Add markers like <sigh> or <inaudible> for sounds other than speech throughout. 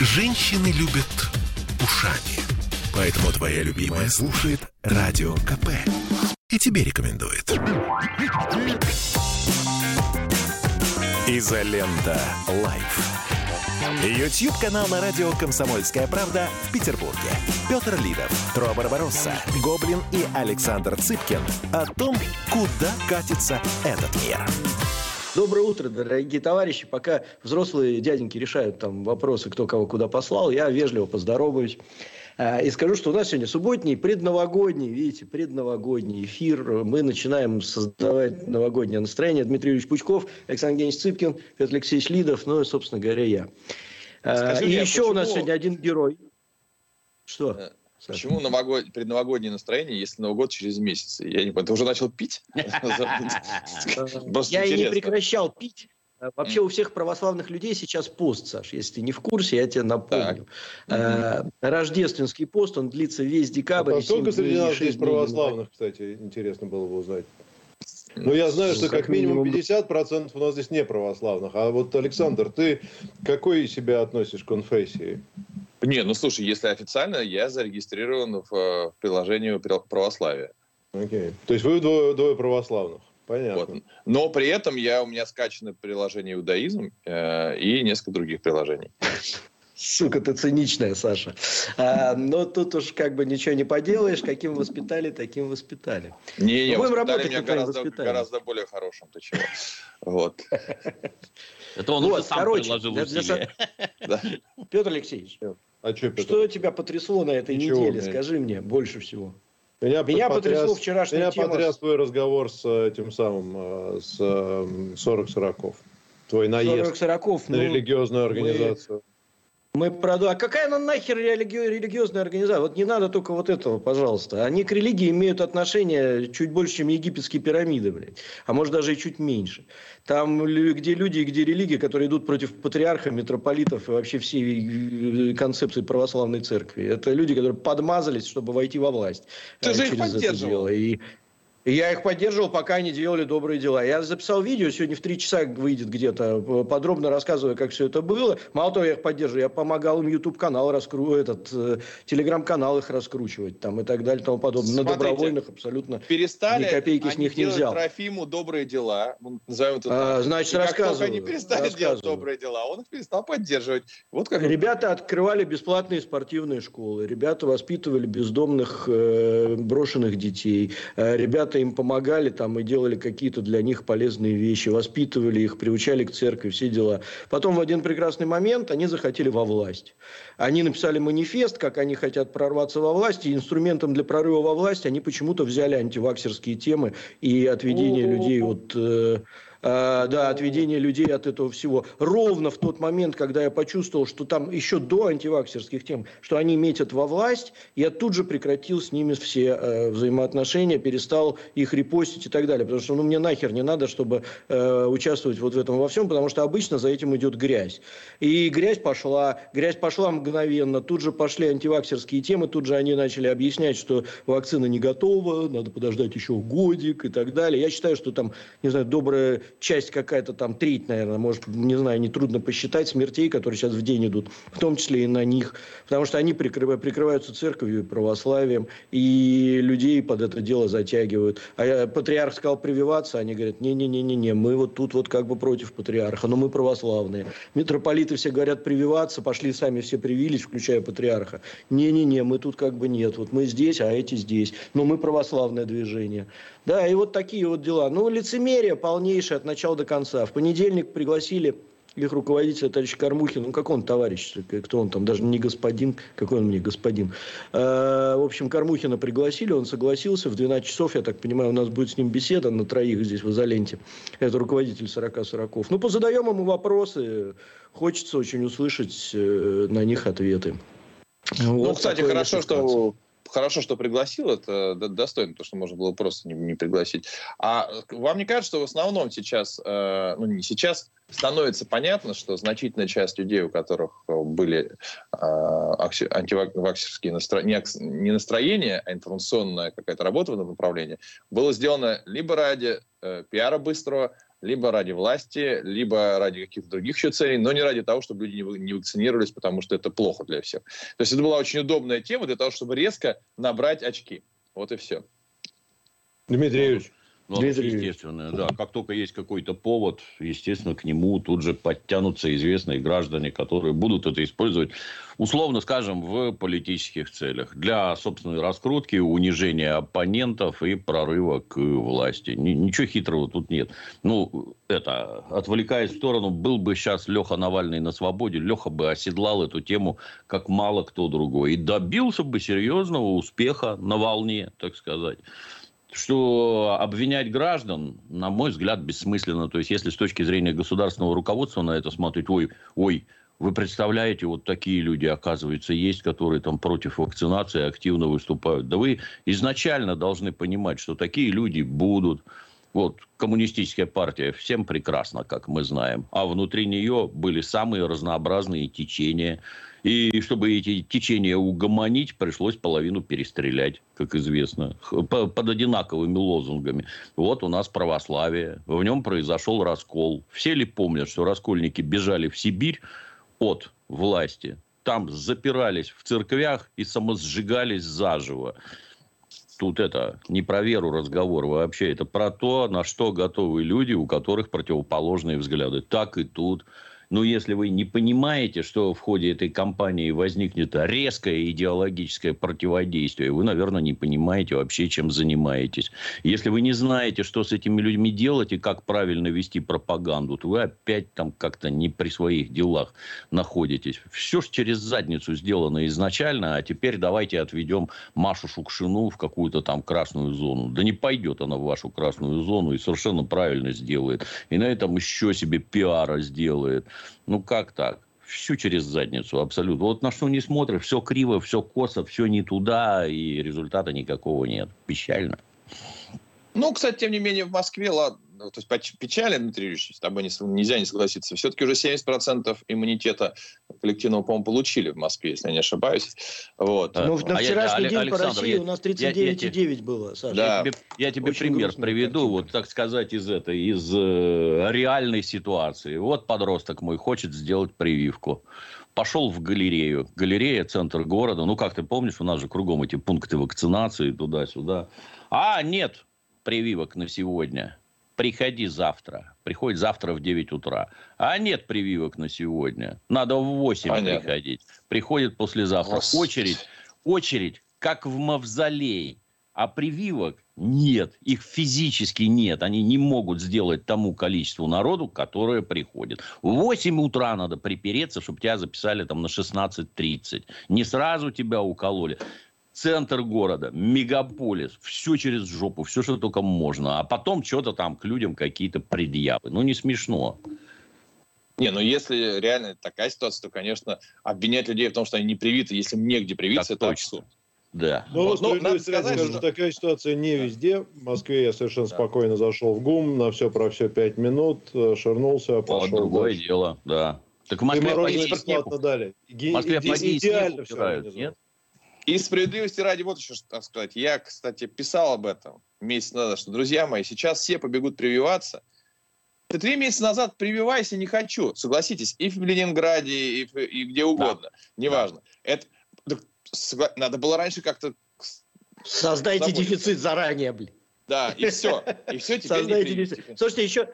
Женщины любят ушами. Поэтому твоя любимая слушает Радио КП. И тебе рекомендует. Изолента. Live. Ютьюб-канал на радио «Комсомольская правда» в Петербурге. Петр Лидов, Тро Барбаросса, Гоблин и Александр Цыпкин о том, куда катится этот мир. Доброе утро, дорогие товарищи. Пока взрослые дяденьки решают там вопросы, кто кого куда послал, я вежливо поздороваюсь. А, и скажу, что у нас сегодня субботний, предновогодний, видите, предновогодний эфир. Мы начинаем создавать новогоднее настроение. Дмитрий Юрьевич Пучков, Александр Евгеньевич Цыпкин, Петр Алексеевич Лидов, ну и, собственно говоря, я. А, Скажи, и еще почему... у нас сегодня один герой. Что? Почему новогод... предновогоднее настроение, если Новый год через месяц? Я не понимаю, ты уже начал пить? <laughs> Я и не прекращал пить. Вообще у всех православных людей сейчас пост, Саш, если ты не в курсе, я тебе напомню. Э, рождественский пост, он длится весь декабрь. А сколько среди нас здесь православных, кстати, интересно было бы узнать? Ну, я знаю, что как минимум 50% у нас здесь не православных. А вот, Александр, ты какой себя относишь к конфессии? Не, ну слушай, если официально, я зарегистрирован в, в приложении православия. Окей. То есть вы двое, двое православных. Понятно. Вот. Но при этом я, у меня скачано приложение иудаизм э, и несколько других приложений. Сука, ты циничная, Саша. А, но тут уж как бы ничего не поделаешь. Каким воспитали, таким воспитали. Не, не, Будем работать меня гораздо, гораздо более хорошим. Ты чего? Вот. <laughs> Это он вот, уже сам короче, приложил для, усилия. Для... Петр Алексеевич, а что, Петр? что тебя потрясло на этой Ничего, неделе? Блин. Скажи мне больше всего. Меня, меня потряс, потрясло вчерашняя Меня тема... потряс твой разговор с этим самым, э, с 40-40. Твой наезд 40 на ну, религиозную организацию. Мы мы проду... А какая она нахер религи... религиозная организация? Вот не надо только вот этого, пожалуйста. Они к религии имеют отношение чуть больше, чем египетские пирамиды, блядь. А может даже и чуть меньше. Там, где люди и где религии, которые идут против патриарха, митрополитов и вообще всей э, концепции православной церкви. Это люди, которые подмазались, чтобы войти во власть. Ты же их поддерживал. И и я их поддерживал, пока они делали добрые дела. Я записал видео, сегодня в три часа выйдет где-то, подробно рассказывая, как все это было. Мало того, я их поддерживаю, я помогал им YouTube-канал, раскру... этот, э, телеграм-канал их раскручивать там, и так далее, и тому подобное. Смотрите, На добровольных абсолютно перестали ни копейки с них не взял. Трофиму добрые дела, назовем это а, Значит, и рассказываю. Как только они перестали делать добрые дела, он их перестал поддерживать. Вот как Ребята открывали бесплатные спортивные школы, ребята воспитывали бездомных э, брошенных детей, э, ребята им помогали там и делали какие-то для них полезные вещи, воспитывали их, приучали к церкви, все дела. Потом в один прекрасный момент они захотели во власть. Они написали манифест, как они хотят прорваться во власть, и инструментом для прорыва во власть они почему-то взяли антиваксерские темы и отведение людей от... Э, да, отведение людей от этого всего. Ровно в тот момент, когда я почувствовал, что там еще до антиваксерских тем, что они метят во власть, я тут же прекратил с ними все э, взаимоотношения, перестал их репостить и так далее. Потому что ну, мне нахер не надо, чтобы э, участвовать вот в этом во всем, потому что обычно за этим идет грязь. И грязь пошла, грязь пошла мгновенно, тут же пошли антиваксерские темы, тут же они начали объяснять, что вакцина не готова, надо подождать еще годик и так далее. Я считаю, что там, не знаю, добрая часть какая-то там, треть, наверное, может, не знаю, нетрудно посчитать смертей, которые сейчас в день идут, в том числе и на них, потому что они прикрывают, прикрываются церковью и православием, и людей под это дело затягивают. А патриарх сказал прививаться, они говорят, не-не-не-не, мы вот тут вот как бы против патриарха, но мы православные. Митрополиты все говорят прививаться, пошли сами все привились, включая патриарха. Не-не-не, мы тут как бы нет, вот мы здесь, а эти здесь, но мы православное движение. Да, и вот такие вот дела. Ну, лицемерие полнейшее от начала до конца. В понедельник пригласили их руководителя, товарищ Кормухин, ну, как он товарищ, кто он там, даже не господин, какой он мне господин. Э, в общем, Кормухина пригласили, он согласился, в 12 часов, я так понимаю, у нас будет с ним беседа на троих здесь в изоленте. Это руководитель 40-40. Ну, позадаем ему вопросы, хочется очень услышать э, на них ответы. Ну, вот кстати, хорошо, что хорошо, что пригласил, это достойно, потому что можно было просто не, не пригласить. А вам не кажется, что в основном сейчас, э, ну не сейчас, становится понятно, что значительная часть людей, у которых были э, антиваксерские настроения, не настроения, а информационная какая-то работа в этом направлении, было сделано либо ради э, пиара быстрого, либо ради власти, либо ради каких-то других еще целей, но не ради того, чтобы люди не вакцинировались, потому что это плохо для всех. То есть это была очень удобная тема для того, чтобы резко набрать очки. Вот и все. Дмитрий Юрьевич, ну, естественно, да. Как только есть какой-то повод, естественно, к нему тут же подтянутся известные граждане, которые будут это использовать, условно скажем, в политических целях. Для собственной раскрутки, унижения оппонентов и прорыва к власти. Ничего хитрого тут нет. Ну, это, отвлекаясь в сторону, был бы сейчас Леха Навальный на свободе, Леха бы оседлал эту тему, как мало кто другой. И добился бы серьезного успеха на волне, так сказать что обвинять граждан, на мой взгляд, бессмысленно. То есть, если с точки зрения государственного руководства на это смотреть, ой, ой, вы представляете, вот такие люди, оказывается, есть, которые там против вакцинации активно выступают. Да вы изначально должны понимать, что такие люди будут. Вот коммунистическая партия всем прекрасно, как мы знаем. А внутри нее были самые разнообразные течения. И чтобы эти течения угомонить, пришлось половину перестрелять, как известно, под одинаковыми лозунгами. Вот у нас православие, в нем произошел раскол. Все ли помнят, что раскольники бежали в Сибирь от власти? Там запирались в церквях и самосжигались заживо тут это не про веру разговор вообще, это про то, на что готовы люди, у которых противоположные взгляды. Так и тут. Но если вы не понимаете, что в ходе этой кампании возникнет резкое идеологическое противодействие, вы, наверное, не понимаете вообще, чем занимаетесь. Если вы не знаете, что с этими людьми делать и как правильно вести пропаганду, то вы опять там как-то не при своих делах находитесь. Все же через задницу сделано изначально, а теперь давайте отведем Машу Шукшину в какую-то там красную зону. Да не пойдет она в вашу красную зону и совершенно правильно сделает. И на этом еще себе пиара сделает. Ну, как так? Всю через задницу, абсолютно. Вот на что не смотришь, все криво, все косо, все не туда, и результата никакого нет. Печально. Ну, кстати, тем не менее, в Москве, ладно, то есть печали, Дмитрий Юрьевич, с тобой не, нельзя не согласиться. Все-таки уже 70% иммунитета коллективного, по-моему, получили в Москве, если я не ошибаюсь. Вот. Ну, на а вчерашний я, день Александр, по России я, у нас 39,9 было, Саша. Да. Я тебе, я тебе пример приведу, картина. вот, так сказать, из этой, из э, реальной ситуации. Вот подросток мой хочет сделать прививку пошел в галерею. Галерея, центр города. Ну, как ты помнишь, у нас же кругом эти пункты вакцинации туда-сюда. А, нет прививок на сегодня приходи завтра. Приходит завтра в 9 утра. А нет прививок на сегодня. Надо в 8 Понятно. приходить. Приходит послезавтра. Господи. Очередь, очередь, как в мавзолей. А прививок нет. Их физически нет. Они не могут сделать тому количеству народу, которое приходит. В 8 утра надо припереться, чтобы тебя записали там на 16.30. Не сразу тебя укололи центр города, мегаполис, все через жопу, все, что только можно. А потом что-то там к людям какие-то предъявы. Ну, не смешно. Не, ну если реально такая ситуация, то, конечно, обвинять людей в том, что они не привиты, если им негде привиться, так это точно. абсурд. Да. Ну, вот, ну, надо сказать, скажу, что такая ситуация не везде. В Москве я совершенно да. спокойно зашел в ГУМ, на все про все пять минут, э, шарнулся, пошел. Вот другое дальше. дело, да. Так в Москве по бесплатно дали. В Москве по идеально все нет? И справедливости ради, вот еще что сказать. Я, кстати, писал об этом месяц назад, что, друзья мои, сейчас все побегут прививаться. Ты три месяца назад прививайся, не хочу. Согласитесь, и в Ленинграде, и, в, и где угодно. Да. Неважно. Да. Это, согла... Надо было раньше как-то... Создайте заботиться. дефицит заранее, блин. Да, и все. И все теперь Создайте дефицит. Слушайте, еще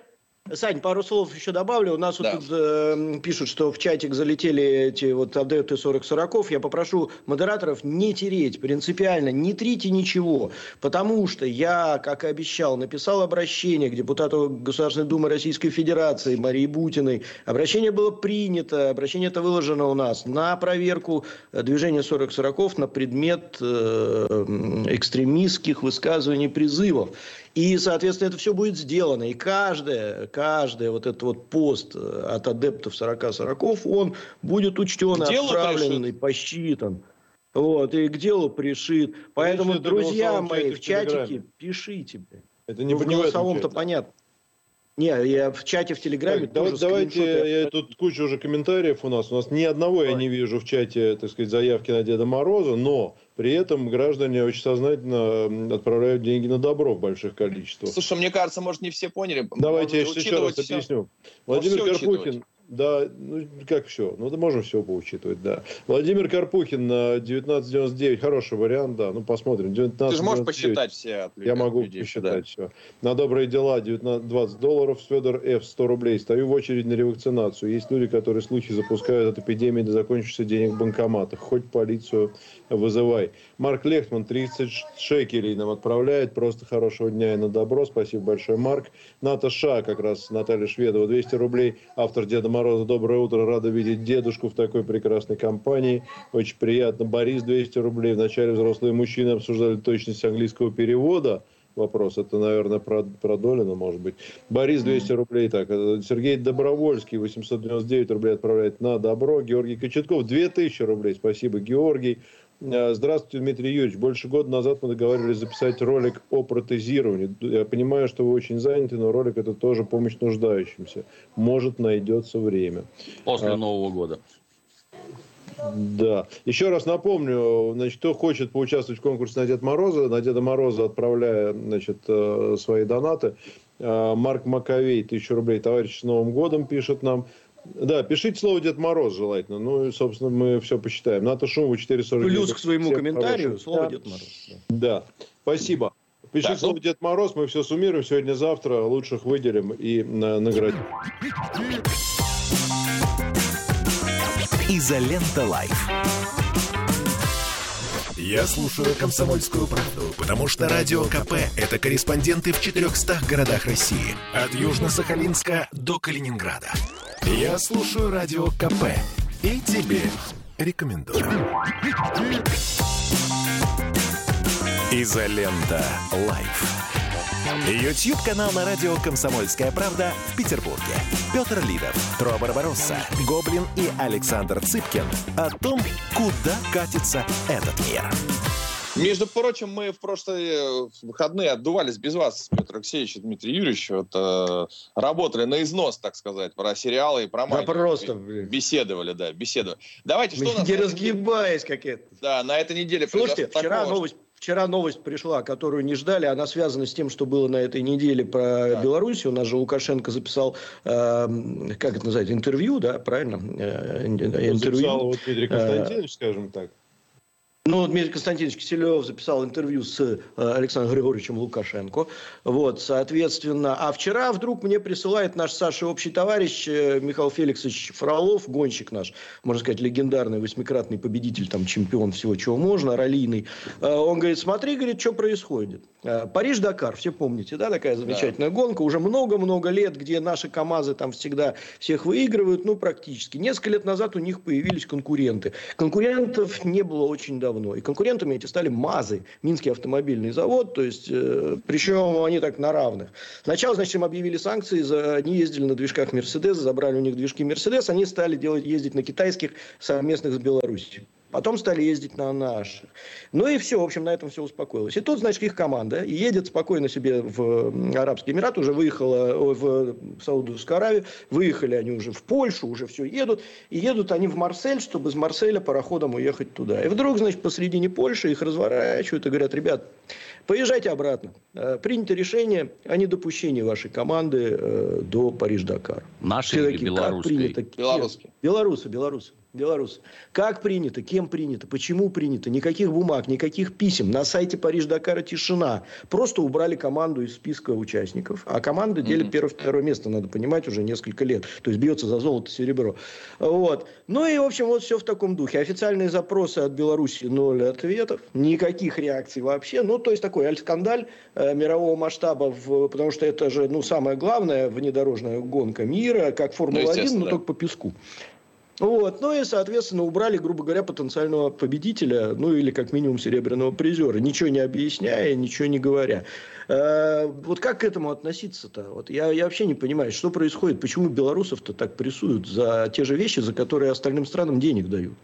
Сань, пару слов еще добавлю. У нас да. вот тут э, пишут, что в чатик залетели эти вот адепты 40-40. Я попрошу модераторов не тереть принципиально, не трите ничего. Потому что я, как и обещал, написал обращение к депутату Государственной Думы Российской Федерации Марии Бутиной. Обращение было принято, обращение это выложено у нас на проверку движения 40-40 на предмет э, экстремистских высказываний призывов. И, соответственно, это все будет сделано. И каждое, каждый вот этот вот пост э, от адептов 40-40, он будет учтен, отправлен и посчитан. Вот, и к делу пришит. Поэтому, друзья мои, в чатике пишите. Это не ну, в голосовом-то понятно. Не, я в чате в Телеграме так, тоже Давайте, я, тут куча уже комментариев у нас. У нас ни одного Давай. я не вижу в чате, так сказать, заявки на Деда Мороза, но при этом граждане очень сознательно отправляют деньги на добро в больших количествах. Слушай, мне кажется, может, не все поняли. Давайте я еще раз объясню. Владимир Карпухин, да, ну как все. Ну, да можем все поучитывать, да. Владимир Карпухин на 1999. Хороший вариант, да. Ну, посмотрим. 19, Ты же можешь посчитать все Я могу людей, посчитать да. все. На добрые дела 19, 20 долларов. Федор Ф. 100 рублей. Стою в очередь на ревакцинацию. Есть люди, которые случаи запускают от эпидемии до закончившихся денег в банкоматах. Хоть полицию вызывай. Марк Лехтман 30 шекелей нам отправляет. Просто хорошего дня и на добро. Спасибо большое, Марк. Ната Ша, как раз Наталья Шведова, 200 рублей. Автор Деда Мороза, доброе утро, рада видеть дедушку в такой прекрасной компании. Очень приятно. Борис, 200 рублей. Вначале взрослые мужчины обсуждали точность английского перевода. Вопрос, это, наверное, про, про Долина, может быть. Борис, 200 рублей. Так, э, Сергей Добровольский, 899 рублей отправляет на добро. Георгий Кочетков, 2000 рублей. Спасибо, Георгий. Э, здравствуйте, Дмитрий Юрьевич. Больше года назад мы договаривались записать ролик о протезировании. Я понимаю, что вы очень заняты, но ролик это тоже помощь нуждающимся. Может, найдется время. После а, Нового года. Да. Еще раз напомню, значит, кто хочет поучаствовать в конкурсе на Деда Мороза, на Деда Мороза отправляя значит, э, свои донаты. Марк Маковей, тысячу рублей. Товарищ с Новым годом пишет нам. Да, пишите слово Дед Мороз желательно. Ну, и, собственно, мы все посчитаем. Ната Шумова 449. Плюс к своему комментарию хорошо. слово да. Дед Мороз. Да. Спасибо. Пишите да, слово ну... Дед Мороз, мы все суммируем. Сегодня-завтра лучших выделим и наградим. Изолента Live. Я слушаю «Комсомольскую правду», потому что «Радио КП» — это корреспонденты в 400 городах России. От Южно-Сахалинска до Калининграда. Я слушаю радио КП и тебе рекомендую. Изолента. Live. YouTube-канал на радио «Комсомольская правда» в Петербурге. Петр Лидов, Тро Барбаросса, Гоблин и Александр Цыпкин о том, куда катится этот мир. Между прочим, мы в прошлые э, выходные отдувались без вас, Петр Алексеевич и Дмитрий Юрьевич. Вот, э, работали на износ, так сказать, про сериалы и про Да просто, блин. Беседовали, да, беседовали. Давайте, что у нас... Не разгибаясь, как это. Да, на этой неделе Слушайте, вчера такого, новость, Вчера новость пришла, которую не ждали. Она связана с тем, что было на этой неделе про да. Беларусь. У нас же Лукашенко записал, э, как это называется, интервью, да, правильно? Э, интервью. Записал вот Дмитрий Константинович, э, скажем так. Ну, Дмитрий Константинович Киселев записал интервью с э, Александром Григорьевичем Лукашенко. Вот, соответственно. А вчера вдруг мне присылает наш Саша общий товарищ э, Михаил Феликсович Фролов, гонщик наш, можно сказать, легендарный восьмикратный победитель, там, чемпион всего, чего можно, раллийный. Э, он говорит, смотри, говорит, что происходит. Париж-Дакар, все помните, да, такая замечательная да. гонка. Уже много-много лет, где наши КАМАЗы там всегда всех выигрывают, ну, практически. Несколько лет назад у них появились конкуренты. Конкурентов не было очень давно давно. И конкурентами эти стали МАЗы, Минский автомобильный завод, то есть, э, причем они так на равных. Сначала, значит, им объявили санкции, за, они ездили на движках Мерседес, забрали у них движки Мерседес, они стали делать, ездить на китайских совместных с Беларусью. Потом стали ездить на наших. Ну и все, в общем, на этом все успокоилось. И тут, значит, их команда едет спокойно себе в Арабский Эмират, уже выехала в Саудовскую Аравию, выехали они уже в Польшу, уже все едут. И едут они в Марсель, чтобы из Марселя пароходом уехать туда. И вдруг, значит, посредине Польши их разворачивают и говорят, ребят, поезжайте обратно. Э, принято решение о недопущении вашей команды э, до Париж-Дакар. Наши или белорусской? Белорусские. Белорусы, белорусы. Белорус. Как принято, кем принято, почему принято, никаких бумаг, никаких писем. На сайте Париж-Дакара тишина. Просто убрали команду из списка участников. А команда делит mm-hmm. первое-второе место, надо понимать, уже несколько лет. То есть бьется за золото, серебро. Вот. Ну и, в общем, вот все в таком духе. Официальные запросы от Беларуси ноль ответов. Никаких реакций вообще. Ну, то есть такой альскандаль э, мирового масштаба, в, потому что это же, ну, самая главная внедорожная гонка мира, как Формула-1, ну, но да. только по песку. Вот. Ну и, соответственно, убрали, грубо говоря, потенциального победителя, ну или как минимум серебряного призера, ничего не объясняя, ничего не говоря. Э, вот как к этому относиться-то? Вот я, я вообще не понимаю, что происходит, почему белорусов-то так прессуют за те же вещи, за которые остальным странам денег дают.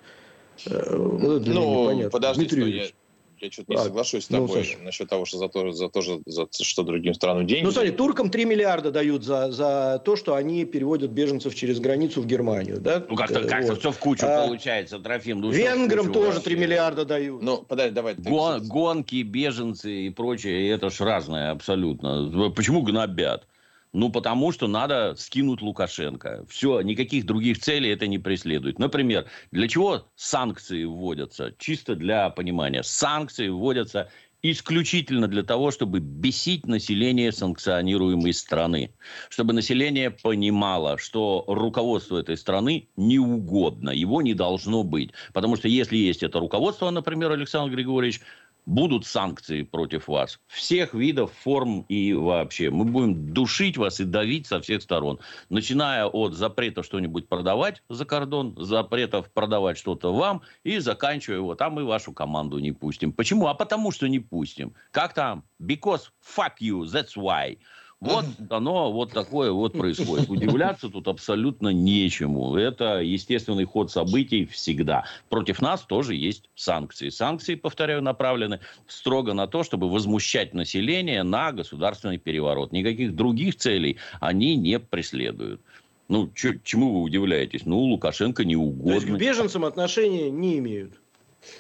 Э, вот ну, подожди, Дмитрий я, что-то не а, соглашусь с ну, тобой ну, насчет того, что за то, за то, за, что другим странам деньги. Ну, смотри, туркам 3 миллиарда дают за, за то, что они переводят беженцев через границу в Германию, да? Ну, как-то как вот. все в кучу а, получается, Трофим. Ну, Венграм тоже вообще. 3 миллиарда дают. Ну, подожди, давай. Гон, гонки, беженцы и прочее, это ж разное абсолютно. Почему гнобят? Ну, потому что надо скинуть Лукашенко. Все, никаких других целей это не преследует. Например, для чего санкции вводятся? Чисто для понимания. Санкции вводятся исключительно для того, чтобы бесить население санкционируемой страны. Чтобы население понимало, что руководство этой страны не угодно, его не должно быть. Потому что если есть это руководство, например, Александр Григорьевич, будут санкции против вас. Всех видов, форм и вообще. Мы будем душить вас и давить со всех сторон. Начиная от запрета что-нибудь продавать за кордон, запретов продавать что-то вам, и заканчивая его, там мы вашу команду не пустим. Почему? А потому что не пустим. Как там? Because fuck you, that's why. Вот оно вот такое вот происходит. Удивляться тут абсолютно нечему. Это естественный ход событий всегда. Против нас тоже есть санкции. Санкции, повторяю, направлены строго на то, чтобы возмущать население на государственный переворот. Никаких других целей они не преследуют. Ну, чему вы удивляетесь? Ну, Лукашенко не угодно. То есть к беженцам отношения не имеют?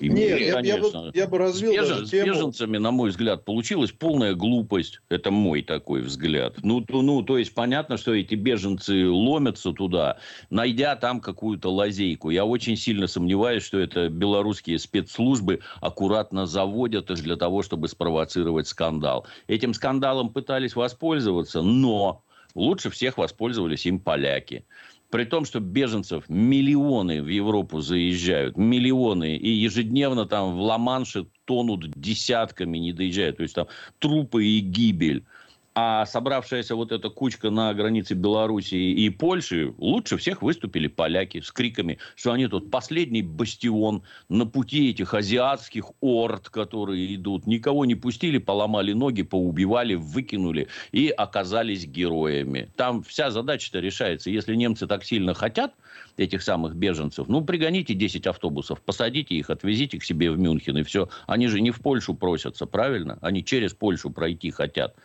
Нет, я, я, бы, я бы развил с, бежен, с беженцами, на мой взгляд, получилась полная глупость. Это мой такой взгляд. Ну, то, ну, то есть, понятно, что эти беженцы ломятся туда, найдя там какую-то лазейку. Я очень сильно сомневаюсь, что это белорусские спецслужбы аккуратно заводят их для того, чтобы спровоцировать скандал. Этим скандалом пытались воспользоваться, но лучше всех воспользовались им поляки. При том, что беженцев миллионы в Европу заезжают, миллионы, и ежедневно там в Ла-Манше тонут десятками, не доезжают. То есть там трупы и гибель. А собравшаяся вот эта кучка на границе Белоруссии и Польши, лучше всех выступили поляки с криками, что они тут последний бастион на пути этих азиатских орд, которые идут. Никого не пустили, поломали ноги, поубивали, выкинули и оказались героями. Там вся задача-то решается. Если немцы так сильно хотят этих самых беженцев, ну, пригоните 10 автобусов, посадите их, отвезите к себе в Мюнхен, и все. Они же не в Польшу просятся, правильно? Они через Польшу пройти хотят.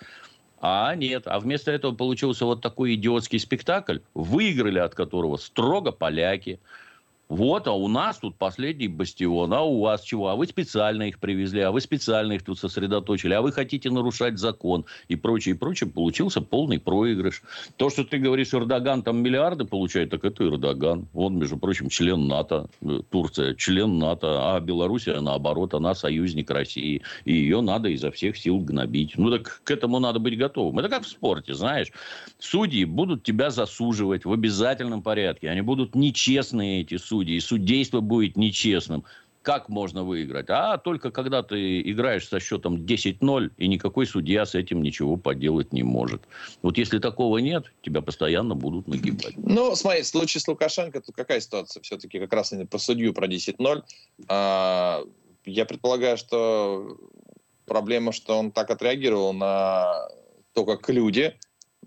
А нет, а вместо этого получился вот такой идиотский спектакль, выиграли от которого строго поляки. Вот, а у нас тут последний бастион, а у вас чего? А вы специально их привезли, а вы специально их тут сосредоточили, а вы хотите нарушать закон и прочее, и прочее. Получился полный проигрыш. То, что ты говоришь, Эрдоган там миллиарды получает, так это Эрдоган. Он, между прочим, член НАТО, э, Турция, член НАТО, а Белоруссия, наоборот, она союзник России. И ее надо изо всех сил гнобить. Ну, так к этому надо быть готовым. Это как в спорте, знаешь. Судьи будут тебя засуживать в обязательном порядке. Они будут нечестные, эти судьи судей, судейство будет нечестным. Как можно выиграть? А только когда ты играешь со счетом 10-0, и никакой судья с этим ничего поделать не может. Вот если такого нет, тебя постоянно будут нагибать. Ну, смотри, в случае с Лукашенко, тут какая ситуация? Все-таки как раз про судью, про 10-0. А, я предполагаю, что проблема, что он так отреагировал на то, как люди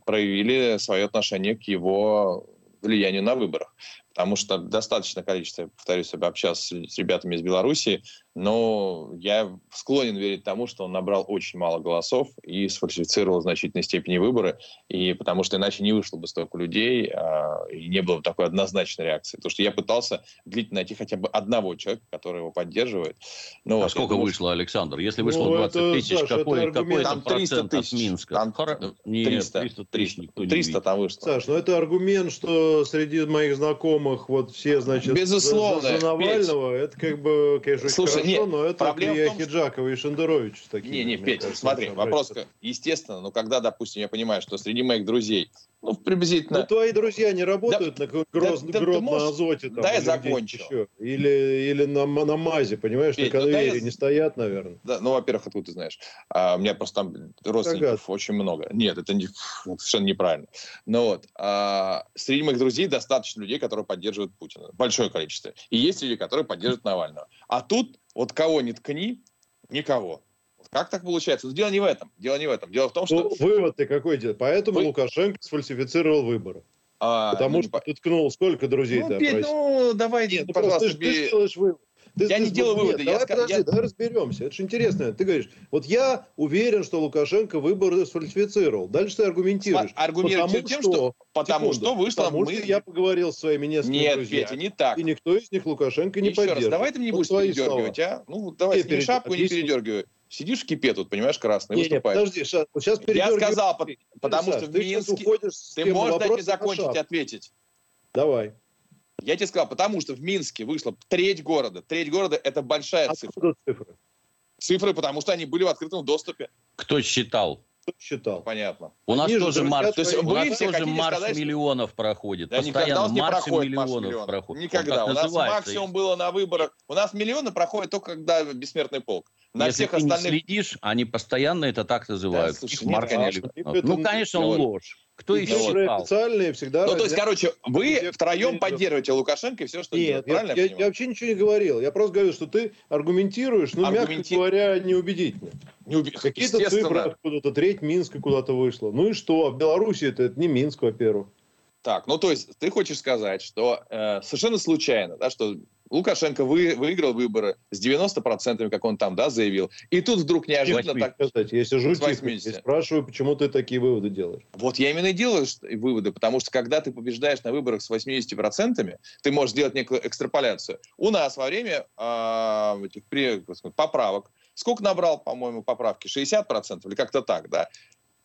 проявили свое отношение к его влиянию на выборах потому что достаточно количество, повторюсь, общался с ребятами из Беларуси, но я склонен верить тому, что он набрал очень мало голосов и сфальсифицировал в значительной степени выборы, и потому что иначе не вышло бы столько людей, а, и не было бы такой однозначной реакции. Потому что я пытался длительно найти хотя бы одного человека, который его поддерживает. Ну, а вот, сколько думаю, вышло, Александр? Если вышло ну, 20 это, тысяч, Саша, какой, это какой там 300 тысяч. от Минска? Там Хор... Нет, 300, 300 тысяч 300, 300 там вышло. Саш, ну это аргумент, что среди моих знакомых вот все, значит, Безусловно, за, за Навального, Петь. это как бы, конечно, Слушай, хорошо, нет, но это Илья том, Хиджакова и Шендерович. Такие, не, не, Петя, кажется, смотри, вопрос, естественно, но когда, допустим, я понимаю, что среди моих друзей, ну, приблизительно... Ну, твои друзья не работают да, на гроз, да, грот можешь... на азоте. Там, да, я закончу. Еще. Или, или на, на мазе, понимаешь, Петь, на конвейере ну, я... не стоят, наверное. Да, ну, во-первых, откуда ты знаешь? А, у меня просто там родственников Загад. очень много. Нет, это, не, совершенно неправильно. Но вот, а, среди моих друзей достаточно людей, которые поддерживают Путина. Большое количество. И есть люди, которые поддерживают Навального. А тут вот кого не ткни, никого. Как так получается? Но дело не в этом. Дело не в этом. Дело в том, что... Ну, вывод ты какой делаешь? Поэтому Вы... Лукашенко сфальсифицировал выборы. А, Потому ну, что ты ткнул сколько друзей ну, ты Петь, ну, давай, нет, ну, пожалуйста, ты, ты сделаешь вывод. Ты, я ты, не делаю выводы. Я давай, скажу, подожди, я... давай разберемся. Это же интересно. Ты говоришь, вот я уверен, что Лукашенко выборы сфальсифицировал. Дальше ты аргументируешь. Аргументируешь тем, что, что потому секунду, что вышло... Потому мы... что я поговорил с своими несколькими Нет, друзьями. Петя, не так. И никто из них Лукашенко не Еще поддерживает. раз, давай ты мне не будешь передергивать, а? Ну, давай, сними шапку и не передергивай. Сидишь в кипе тут, понимаешь, красный, не, выступаешь. Не, подожди, сейчас Я сказал, потому что в Минске... Ты можешь дать мне закончить ответить? Давай. Я тебе сказал, потому что в Минске вышло треть города. Треть города – это большая цифра. цифры? Цифры, потому что они были в открытом доступе. Кто считал? Кто считал? Понятно. У нас Они тоже марш, то есть у нас тоже марш сказать, миллионов проходит. Да никогда у нас не проходит марш миллионов. проходит. Никогда. У нас максимум было на выборах. У нас миллионы проходят только когда бессмертный полк. На Если всех ты остальных... не следишь, они постоянно это так называют. Да, слушай, нет, конечно. Ну, конечно, ложь. Кто и еще считал? официальные всегда... Ну, то есть, короче, вы втроем поддерживаете Лукашенко и все, что Нет, делает, я, я, я вообще ничего не говорил. Я просто говорю, что ты аргументируешь, ну, Аргументи... мягко говоря, неубедительно. Неуб... Какие-то цифры откуда-то, треть Минска куда-то вышла. Ну и что? В Беларуси это, это не Минск, во-первых. Так, ну то есть ты хочешь сказать, что э, совершенно случайно, да, что Лукашенко вы, выиграл выборы с 90%, как он там, да, заявил. И тут вдруг неожиданно... 8, так, кстати, я сижу тихо и спрашиваю, почему ты такие выводы делаешь. Вот я именно и делаю выводы, потому что когда ты побеждаешь на выборах с 80%, ты можешь сделать некую экстраполяцию. У нас во время э, этих при, поправок Сколько набрал, по-моему, поправки? 60% или как-то так, да?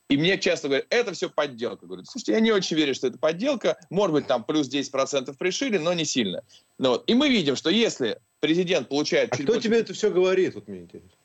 И мне часто говорят, это все подделка. Говорят, слушайте, я не очень верю, что это подделка. Может быть, там плюс 10% пришили, но не сильно. Ну, вот. И мы видим, что если президент получает... А кто больше... тебе это все говорит, вот мне интересно?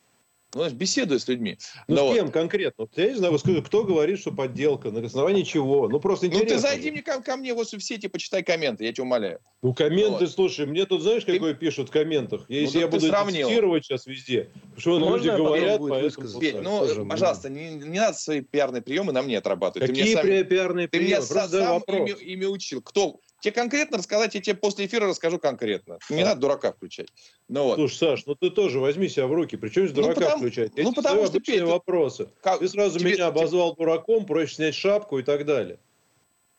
Ну, беседую с людьми. Ну, Но с кем вот. конкретно? Вот, я не знаю, кто говорит, что подделка, на основании чего? Ну, просто интересно. Ну, ты зайди мне ко, ко мне вот в сети, почитай комменты, я тебя умоляю. Ну, комменты, вот. слушай, мне тут знаешь, ты... какое пишут в комментах? Если ну, я буду сравнил. цитировать сейчас везде, что Можно люди говорят, поэтому... Петь, ну, Тоже, пожалуйста, не, не надо свои пиарные приемы на мне отрабатывать. Какие ты мне сам, пиарные приемы? Ты меня сам ими, ими учил. Кто, Тебе конкретно рассказать, я тебе после эфира расскажу конкретно. Не надо дурака включать. Ну, вот. Слушай, Саш, ну ты тоже возьми себя в руки. Причем здесь ну, дурака ну, потому, включать? Я ну, потому что Петя, вопросы. Как, ты сразу тебе, меня обозвал тебе... дураком, проще снять шапку и так далее.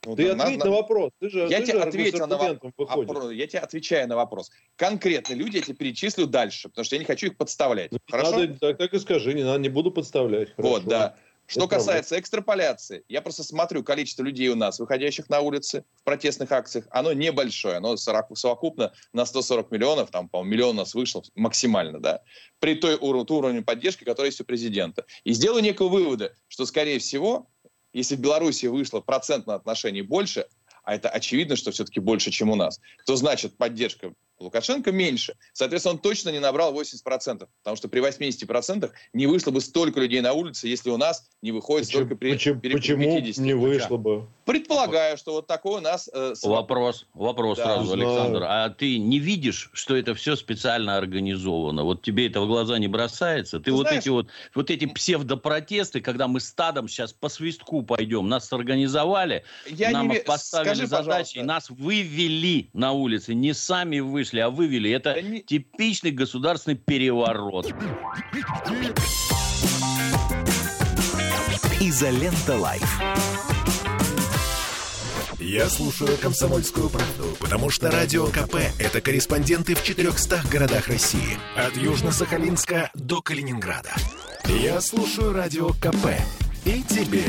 Ну, ты да, ответь на, на вопрос. Ты же, я ты тебе ответил на вопрос. Я тебе отвечаю на вопрос. Конкретно люди я тебе перечислю дальше, потому что я не хочу их подставлять. Ну, Хорошо? Надо, так, так и скажи, не надо, не буду подставлять. Хорошо. Вот, да. Что касается экстраполяции, я просто смотрю количество людей у нас, выходящих на улицы в протестных акциях, оно небольшое, оно 40, совокупно на 140 миллионов, там, по-моему, миллион у нас вышло максимально, да, при той ур- уровне поддержки, который есть у президента. И сделаю некого вывода, что, скорее всего, если в Беларуси вышло процентное отношение больше, а это очевидно, что все-таки больше, чем у нас, то значит поддержка Лукашенко меньше. Соответственно, он точно не набрал 80%, потому что при 80% не вышло бы столько людей на улице, если у нас не выходит почему, столько при, почему, при, почему 50. не вышло бы? Предполагаю, что вот такой у нас... Э, вопрос, вопрос да. сразу, Александр. А ты не видишь, что это все специально организовано? Вот тебе это в глаза не бросается? Ты, ты вот знаешь, эти вот, вот эти псевдопротесты, когда мы стадом сейчас по свистку пойдем, нас организовали, я нам не... поставили Скажи, задачи, и нас вывели на улицы, не сами вышли вышли, а вывели. Это Они... типичный государственный переворот. Изолента Live. Я слушаю «Комсомольскую правду», потому что «Радио КП» — это корреспонденты в 400 городах России. От Южно-Сахалинска до Калининграда. Я слушаю «Радио КП» и тебе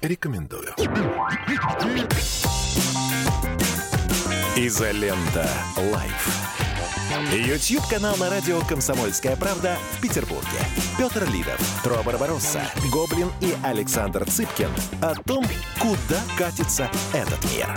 рекомендую. Изолента. Live. Ютьюб-канал на радио «Комсомольская правда» в Петербурге. Петр Лидов, Тро Барбаросса, Гоблин и Александр Цыпкин о том, куда катится этот мир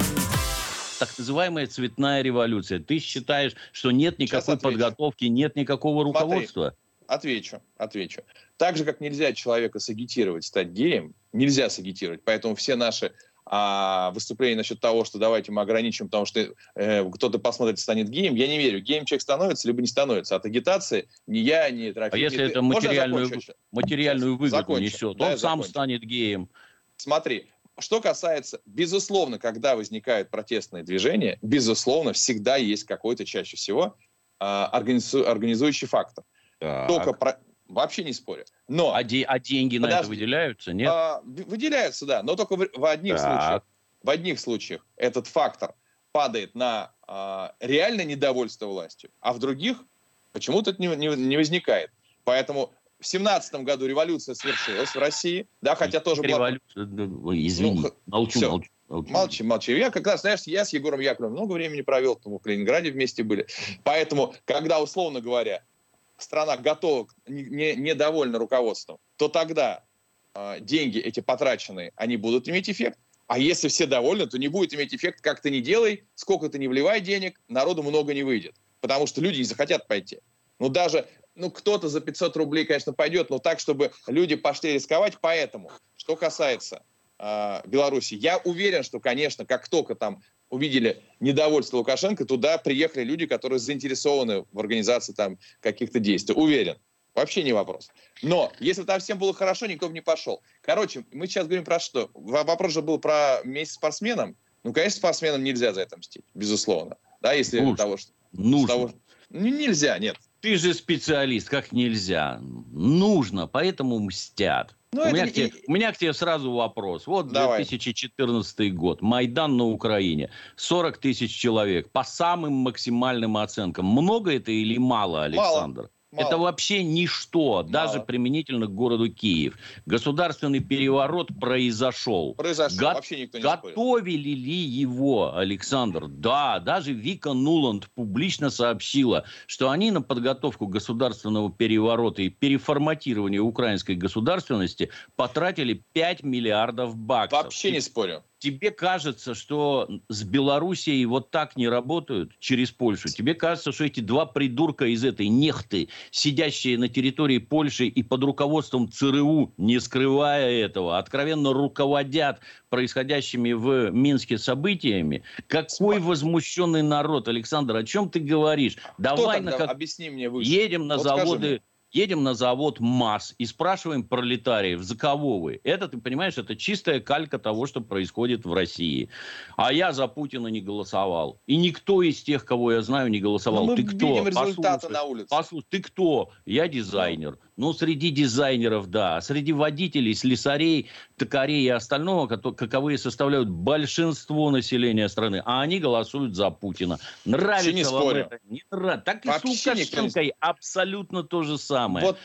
так называемая цветная революция. Ты считаешь, что нет никакой подготовки, нет никакого руководства? Смотри, отвечу, отвечу. Так же, как нельзя человека сагитировать стать геем, нельзя сагитировать. Поэтому все наши а выступление насчет того, что давайте мы ограничим, потому что э, кто-то посмотрит, станет геем, я не верю. Геем человек становится, либо не становится. От агитации ни я, ни трофей. А если это материальную, материальную выгоду закончу. несет, да, он сам закончу. станет геем. Смотри, что касается, безусловно, когда возникают протестные движения, безусловно, всегда есть какой-то, чаще всего, а, организу, организующий фактор. Так. Только про, Вообще не спорю. Но, а, де, а деньги подожди, на это выделяются, нет? А, выделяются, да, но только в, в одних так. случаях. В одних случаях этот фактор падает на а, реальное недовольство властью, а в других Почему-то это не, не, не возникает. Поэтому в семнадцатом году революция свершилась в России, да, хотя тоже была... Извини, ну, молчу, все. молчу. Молчи, молчи. Я как раз, знаешь, я с Егором Яковлевым много времени провел, там, в Калининграде вместе были. Поэтому, когда, условно говоря, страна готова, не, недовольна руководством, то тогда э, деньги эти потраченные, они будут иметь эффект. А если все довольны, то не будет иметь эффект, как ты не делай, сколько ты не вливай денег, народу много не выйдет. Потому что люди не захотят пойти. Ну, даже, ну, кто-то за 500 рублей, конечно, пойдет, но так, чтобы люди пошли рисковать. Поэтому, что касается э, Беларуси, я уверен, что, конечно, как только там увидели недовольство Лукашенко, туда приехали люди, которые заинтересованы в организации там каких-то действий. Уверен. Вообще не вопрос. Но если там всем было хорошо, никто бы не пошел. Короче, мы сейчас говорим про что? Вопрос же был про месяц спортсменам. Ну, конечно, спортсменам нельзя за это мстить, безусловно. Да, если Нужно. того, что... Нужно. Того, ну, нельзя, нет. Ты же специалист, как нельзя. Нужно, поэтому мстят. Ну, у, меня не... к тебе, у меня к тебе сразу вопрос. Вот Давай. 2014 год. Майдан на Украине. 40 тысяч человек. По самым максимальным оценкам. Много это или мало, Александр? Мало. Мало. Это вообще ничто, Мало. даже применительно к городу Киев. Государственный переворот произошел. Произошел, Го- вообще никто не Готовили спорит. ли его, Александр? Да, даже Вика Нуланд публично сообщила, что они на подготовку государственного переворота и переформатирование украинской государственности потратили 5 миллиардов баксов. Вообще не спорю тебе кажется, что с Белоруссией вот так не работают через Польшу? Тебе кажется, что эти два придурка из этой нехты, сидящие на территории Польши и под руководством ЦРУ, не скрывая этого, откровенно руководят происходящими в Минске событиями? Какой возмущенный народ, Александр, о чем ты говоришь? Давай на как... Объясни мне выше. Едем на вот заводы едем на завод МАЗ и спрашиваем пролетариев, за кого вы? Это, ты понимаешь, это чистая калька того, что происходит в России. А я за Путина не голосовал. И никто из тех, кого я знаю, не голосовал. Ну, ты кто? результаты на улице. Послушай, ты кто? Я дизайнер. Ну, среди дизайнеров, да. А среди водителей, слесарей, токарей и остального, каковые составляют большинство населения страны. А они голосуют за Путина. Нравится не вам спорю. это? Не нравится. Так и Вообще с Лукашенкой абсолютно то же самое. Вот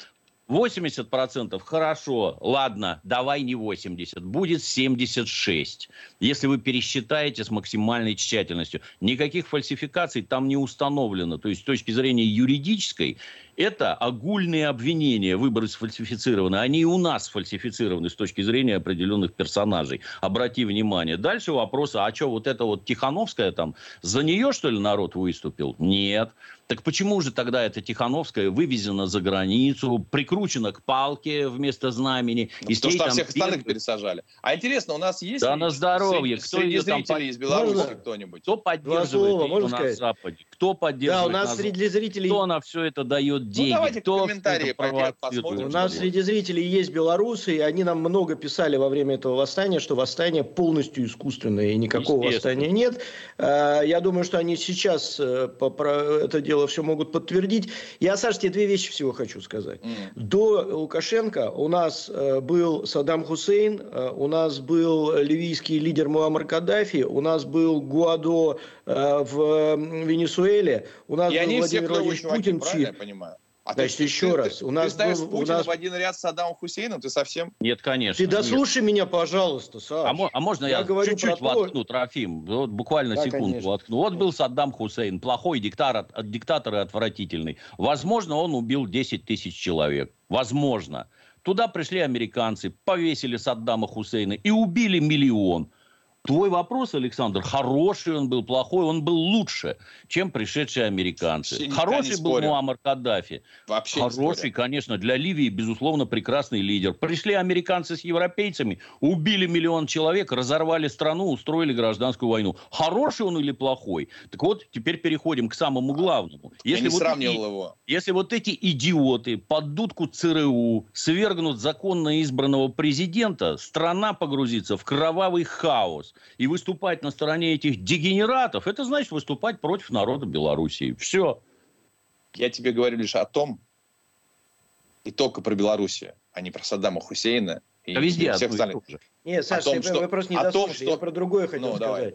80% хорошо, ладно, давай не 80, будет 76. Если вы пересчитаете с максимальной тщательностью. Никаких фальсификаций там не установлено. То есть с точки зрения юридической это огульные обвинения, выборы сфальсифицированы. Они и у нас сфальсифицированы с точки зрения определенных персонажей. Обрати внимание. Дальше вопрос, а что вот это вот Тихановская там, за нее что ли народ выступил? Нет. Так почему же тогда эта Тихановская вывезена за границу, прикручена к палке вместо знамени? Ну, и потому что там всех остальных пересажали. А интересно, у нас есть... Да на здоровье. Среди, кто среди зрителей там... из Беларуси можно? кто-нибудь? Кто поддерживает слова, можно на Западе? Кто поддерживает Да, у нас среди зрителей... Кто на все это дает ну, деньги. Ну, давайте Кто комментарии посмотрим. У нас среди зрителей есть белорусы, и они нам много писали во время этого восстания, что восстание полностью искусственное, и никакого восстания нет. А, я думаю, что они сейчас э, это дело все могут подтвердить. Я, Саш, тебе две вещи всего хочу сказать. Mm. До Лукашенко у нас э, был Саддам Хусейн, э, у нас был ливийский лидер Муаммар Каддафи, у нас был Гуадо в Венесуэле, у нас и был Владимир Владимирович Путин. Я понимаю? А Значит, ты, еще ты, раз. Ты, у нас ты ставишь был, Путина у нас... в один ряд с Саддамом Хусейном? Ты совсем... Нет, конечно. Ты дослушай нет. меня, пожалуйста, Саш. А, а можно я, я чуть-чуть воткну, Трофим? Вот буквально да, секунду конечно. воткну. Вот был Саддам Хусейн, плохой диктатор, диктатор и отвратительный. Возможно, он убил 10 тысяч человек. Возможно. Туда пришли американцы, повесили Саддама Хусейна и убили миллион. Твой вопрос, Александр, хороший он был, плохой, он был лучше, чем пришедшие американцы. Вообще хороший был Муаммар Каддафи. Вообще хороший, конечно, для Ливии, безусловно, прекрасный лидер. Пришли американцы с европейцами, убили миллион человек, разорвали страну, устроили гражданскую войну. Хороший он или плохой? Так вот, теперь переходим к самому главному. Если Я не вот сравнивал эти, его. Если вот эти идиоты под дудку ЦРУ свергнут законно избранного президента, страна погрузится в кровавый хаос и выступать на стороне этих дегенератов, это значит выступать против народа Белоруссии. Все. Я тебе говорю лишь о том, и только про Белоруссию, а не про Саддама Хусейна и, а везде и всех остальных. Нет, Саша, том, что, вы просто не дослушали. Том, что... Я про другое хотел ну, сказать. Давай.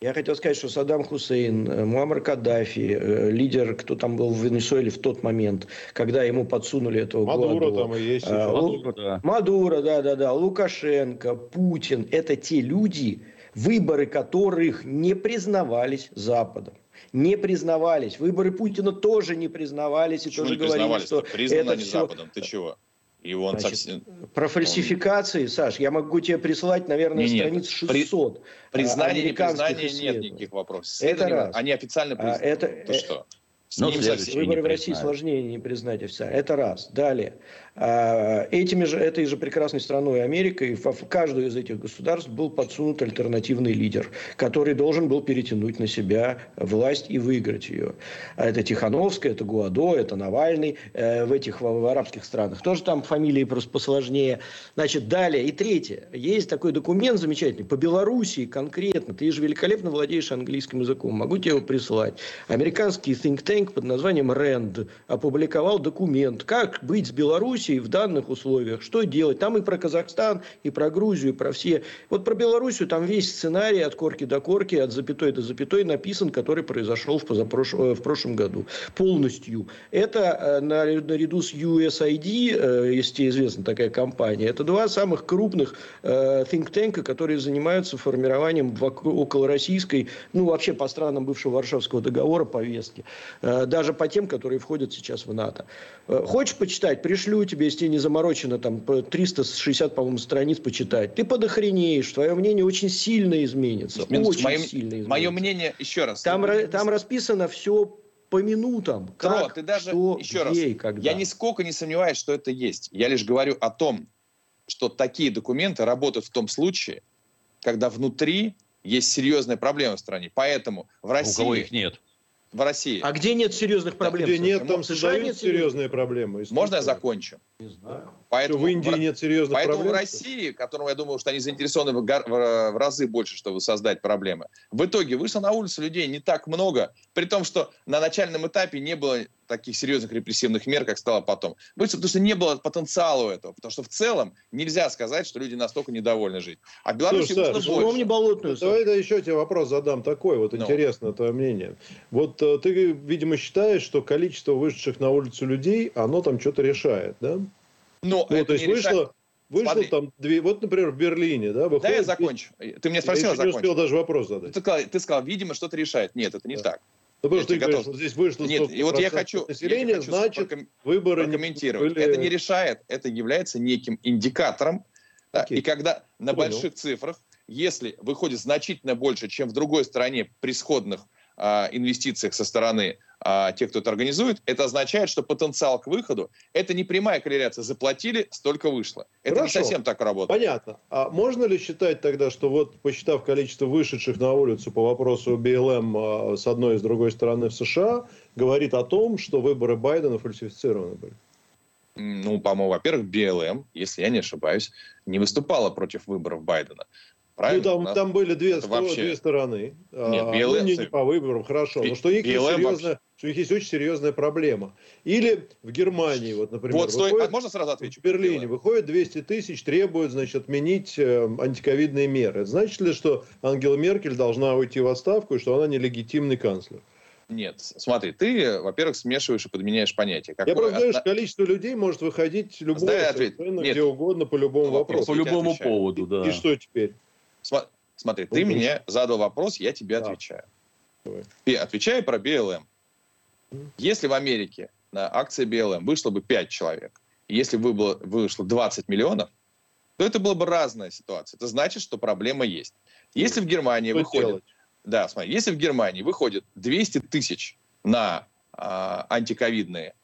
Я хотел сказать, что Саддам Хусейн, э, Муаммар Каддафи, э, лидер, кто там был в Венесуэле в тот момент, когда ему подсунули этого Мадуро Гуадо. там и есть. А, Мадуро, да. Мадуро, да, да, да, Лукашенко, Путин. Это те люди, выборы которых не признавались Западом не признавались. Выборы Путина тоже не признавались и Почему тоже не говорили, что Признано это не все... Западом. Ты чего? И он Значит, совсем... Про фальсификации, он... Саш, я могу тебе прислать, наверное, не, страниц 600. При... Признание, непризнание, нет никаких вопросов. Это раз. Они официально признаны. А, это, э... что? С ну, выборы в России сложнее не признать официально. Это раз. Далее. А, этими же, этой же прекрасной страной Америкой в каждое из этих государств был подсунут альтернативный лидер, который должен был перетянуть на себя власть и выиграть ее. А это Тихановская, это Гуадо, это Навальный э, в этих в арабских странах. Тоже там фамилии просто посложнее. Значит, далее. И третье. Есть такой документ замечательный по Белоруссии конкретно. Ты же великолепно владеешь английским языком. Могу тебе его прислать. Американский think tank под названием RAND опубликовал документ, как быть с Белоруссией в данных условиях, что делать. Там и про Казахстан, и про Грузию, и про все. Вот про Белоруссию там весь сценарий от корки до корки, от запятой до запятой написан, который произошел в, позапрош... Э, в прошлом году. Полностью. Это э, наряду с USAID, э, если известна такая компания, это два самых крупных think tank, которые занимаются формированием около российской, ну вообще по странам бывшего Варшавского договора повестки. Даже по тем, которые входят сейчас в НАТО. Хочешь почитать? Пришлю тебе если тебе не заморочено там 360, по-моему, страниц почитать, ты подохренеешь, твое мнение очень сильно изменится. Минуточку, очень мое, сильно изменится. Мое мнение, еще раз. Там, там расписано все по минутам. Как, Тро, ты даже, что, еще раз, и когда. я нисколько не сомневаюсь, что это есть. Я лишь говорю о том, что такие документы работают в том случае, когда внутри есть серьезная проблема в стране. Поэтому в России... У кого их нет? В России. А где нет серьезных проблем? Где нет, там создают нет серьезные проблемы. Можно я закончу? Не знаю. Поэтому, в Индии нет серьезных поэтому проблем? Поэтому в России, которому я думаю, что они заинтересованы в, в, в разы больше, чтобы создать проблемы, в итоге вышло на улицу людей не так много, при том, что на начальном этапе не было таких серьезных репрессивных мер, как стало потом. Потому что не было потенциала у этого. Потому что в целом нельзя сказать, что люди настолько недовольны жить. А в Беларуси Слушай, Саш, больше. болотную. Давай я еще тебе вопрос задам такой, вот no. Ну. интересно твое мнение. Вот э, ты, видимо, считаешь, что количество вышедших на улицу людей, оно там что-то решает, да? Ну, ну то есть вышло... Решает... Вышло Смотри. там две, вот, например, в Берлине, да, выходит... Да, я закончу. Ты меня спросил, я не успел даже вопрос задать. Ты сказал, ты сказал, видимо, что-то решает. Нет, это не да. так. Ну, потому что ты говоришь, здесь вышло Нет, и вот я хочу, населения, я хочу значит, проком... выборы прокомментировать. Были... Это не решает, это является неким индикатором. Да, и когда на Понял. больших цифрах, если выходит значительно больше, чем в другой стране при сходных а, инвестициях со стороны а, тех, кто это организует, это означает, что потенциал к выходу – это не прямая корреляция. Заплатили, столько вышло. Это Хорошо. не совсем так работает. Понятно. А можно ли считать тогда, что вот посчитав количество вышедших на улицу по вопросу БЛМ а, с одной и с другой стороны в США, говорит о том, что выборы Байдена фальсифицированы были? Ну, по-моему, во-первых, БЛМ, если я не ошибаюсь, не выступала против выборов Байдена. Правильно? Ну, там, там были две, сто, вообще... две стороны. Нет. А, ну, не, не по выборам, хорошо. Но что у, них есть серьезная, вообще... что у них есть очень серьезная проблема. Или в Германии, вот, например. Вот, стой, выходит, а можно сразу отвечу? В Берлине выходит 200 тысяч, требуют, значит, отменить э, антиковидные меры. Это значит ли, что Ангела Меркель должна уйти в отставку и что она нелегитимный канцлер? Нет, смотри, ты, во-первых, смешиваешь и подменяешь понятия. Какое... Я просто говорю, что количество людей может выходить любое, где угодно, по любому вопросу. По любому поводу, да. И что теперь? Смотри, ты мне задал вопрос, я тебе отвечаю. Давай. Отвечаю про BLM. Если в Америке на акции BLM вышло бы 5 человек, если бы было, вышло 20 миллионов, то это была бы разная ситуация. Это значит, что проблема есть. Если в Германии что выходит... Делать? Да, смотри, если в Германии выходит 200 тысяч на а, антиковидные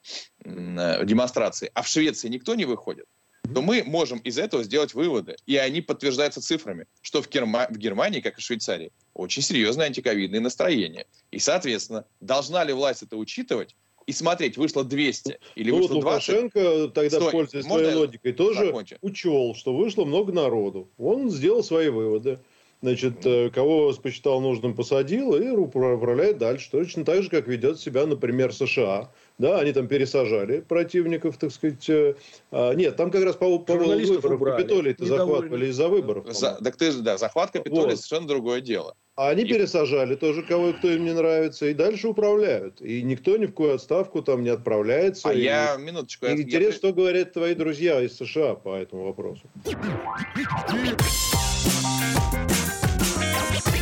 а, демонстрации, а в Швеции никто не выходит, то мы можем из этого сделать выводы. И они подтверждаются цифрами, что в, Герма- в Германии, как и в Швейцарии, очень серьезное антиковидное настроение. И, соответственно, должна ли власть это учитывать, и смотреть, вышло 200 или ну, вышло вот 20. Лукашенко тогда, Стой, пользуясь своей логикой, тоже закончу? учел, что вышло много народу. Он сделал свои выводы. значит, э, кого посчитал нужным, посадил и управляет дальше. Точно так же, как ведет себя, например, США. Да, они там пересажали противников, так сказать. Э, а, нет, там как раз по, по поводу выборов Капитолий-то захватывали из-за выборов. За, так ты, да, захват Капитолия вот. совершенно другое дело. А они и... пересажали тоже кого кто им не нравится, и дальше управляют. И никто ни в какую отставку там не отправляется. А и... я, минуточку. И я... интересно, я... что говорят твои друзья из США по этому вопросу.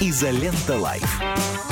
Изолента Live.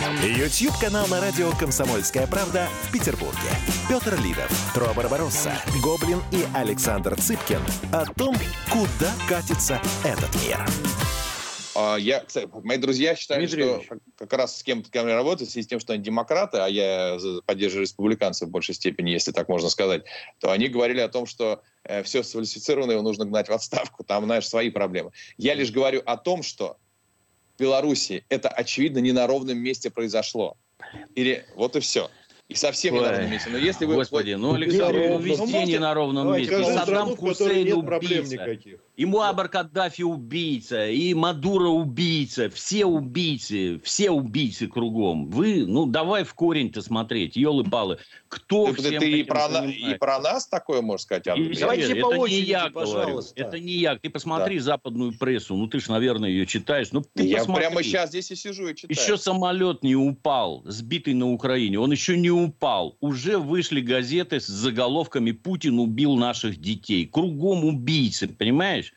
YouTube-канал на радио «Комсомольская правда» в Петербурге. Петр Лидов, Тро Барбаросса, Гоблин и Александр Цыпкин о том, куда катится этот мир. А, я, кстати, мои друзья считают, что как раз с кем-то кем работать, в связи с тем, что они демократы, а я поддерживаю республиканцев в большей степени, если так можно сказать, то они говорили о том, что э, все сфальсифицированное нужно гнать в отставку. Там, знаешь, свои проблемы. Я лишь говорю о том, что Беларуси это, очевидно, не на ровном месте произошло. Или вот и все. И совсем Ой. не на ровном месте. Но если вы... Господи, ну, Александр, ну, везде не на ровном месте. Саддам Хусейн убийца. И Муабар Каддафи убийца, и Мадуро убийца, все убийцы, все убийцы кругом. Вы, ну, давай в корень-то смотреть, елы-палы. Кто ты, всем ты и про, и про нас такое можешь сказать, Андрей? Давайте это по очереди, не я пожалуйста. Говорю. Это не я. Ты посмотри да. западную прессу, ну, ты ж, наверное, ее читаешь. Ну, ты я посмотри. прямо сейчас здесь и сижу и читаю. Еще самолет не упал, сбитый на Украине. Он еще не упал. Уже вышли газеты с заголовками «Путин убил наших детей». Кругом убийцы, понимаешь?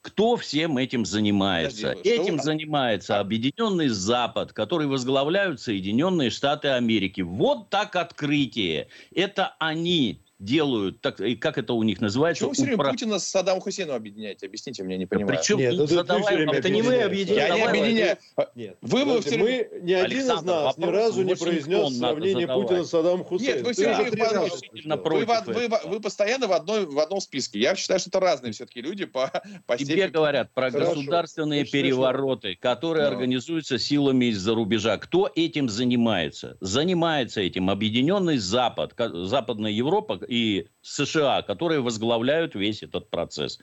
Кто всем этим занимается? Подожди, этим что? занимается Объединенный Запад, который возглавляют Соединенные Штаты Америки. Вот так открытие. Это они делают, так, и как это у них называется? Почему вы все время Упро... Путина с Саддамом Хусейном объединяете? Объясните мне, не понимаю. Причем Нет, тут задавай, это не мы объединяем. Я не объединяю. Нет, вы, вы все... мы, ни один Александр, из нас ни разу не произнес сравнение Путина с Саддамом Хусейном. Нет, вы все время вы, вы, вы, вы постоянно в, одной, в одном списке. Я считаю, что это разные все-таки люди по, по Тебе степени. говорят про Хорошо. государственные Очень перевороты, которые Но. организуются силами из-за рубежа. Кто этим занимается? Занимается этим Объединенный Запад, Западная Европа и США, которые возглавляют весь этот процесс.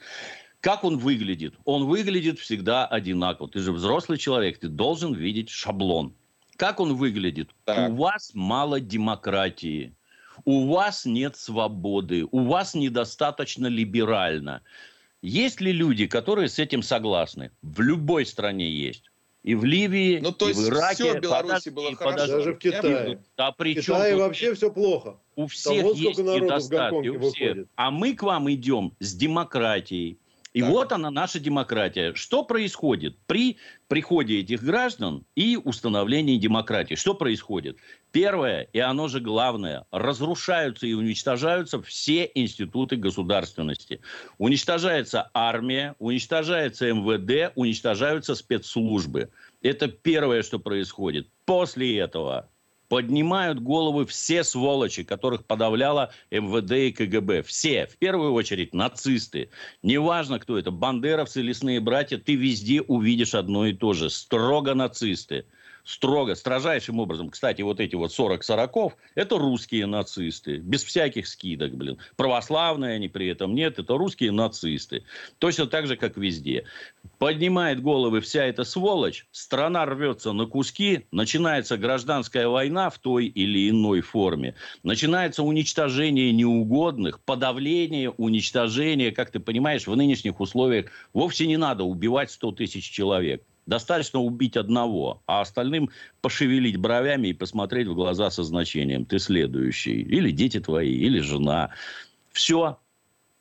Как он выглядит? Он выглядит всегда одинаково. Ты же взрослый человек, ты должен видеть шаблон. Как он выглядит? Так. У вас мало демократии, у вас нет свободы, у вас недостаточно либерально. Есть ли люди, которые с этим согласны? В любой стране есть. И в Ливии, ну, то и в Ираке. Все в Беларуси было хорошо. Даже в Китае. А при в Китае вообще все плохо. У всех вот есть недостатки. У всех. А мы к вам идем с демократией. И так. вот она, наша демократия. Что происходит при приходе этих граждан и установлении демократии? Что происходит? Первое, и оно же главное, разрушаются и уничтожаются все институты государственности. Уничтожается армия, уничтожается МВД, уничтожаются спецслужбы. Это первое, что происходит. После этого поднимают головы все сволочи, которых подавляла МВД и КГБ. Все. В первую очередь нацисты. Неважно, кто это. Бандеровцы, лесные братья. Ты везде увидишь одно и то же. Строго нацисты строго, строжайшим образом. Кстати, вот эти вот 40 сороков – это русские нацисты, без всяких скидок, блин. Православные они при этом нет, это русские нацисты. Точно так же, как везде. Поднимает головы вся эта сволочь, страна рвется на куски, начинается гражданская война в той или иной форме, начинается уничтожение неугодных, подавление, уничтожение, как ты понимаешь, в нынешних условиях вовсе не надо убивать 100 тысяч человек. Достаточно убить одного, а остальным пошевелить бровями и посмотреть в глаза со значением. Ты следующий. Или дети твои, или жена. Все.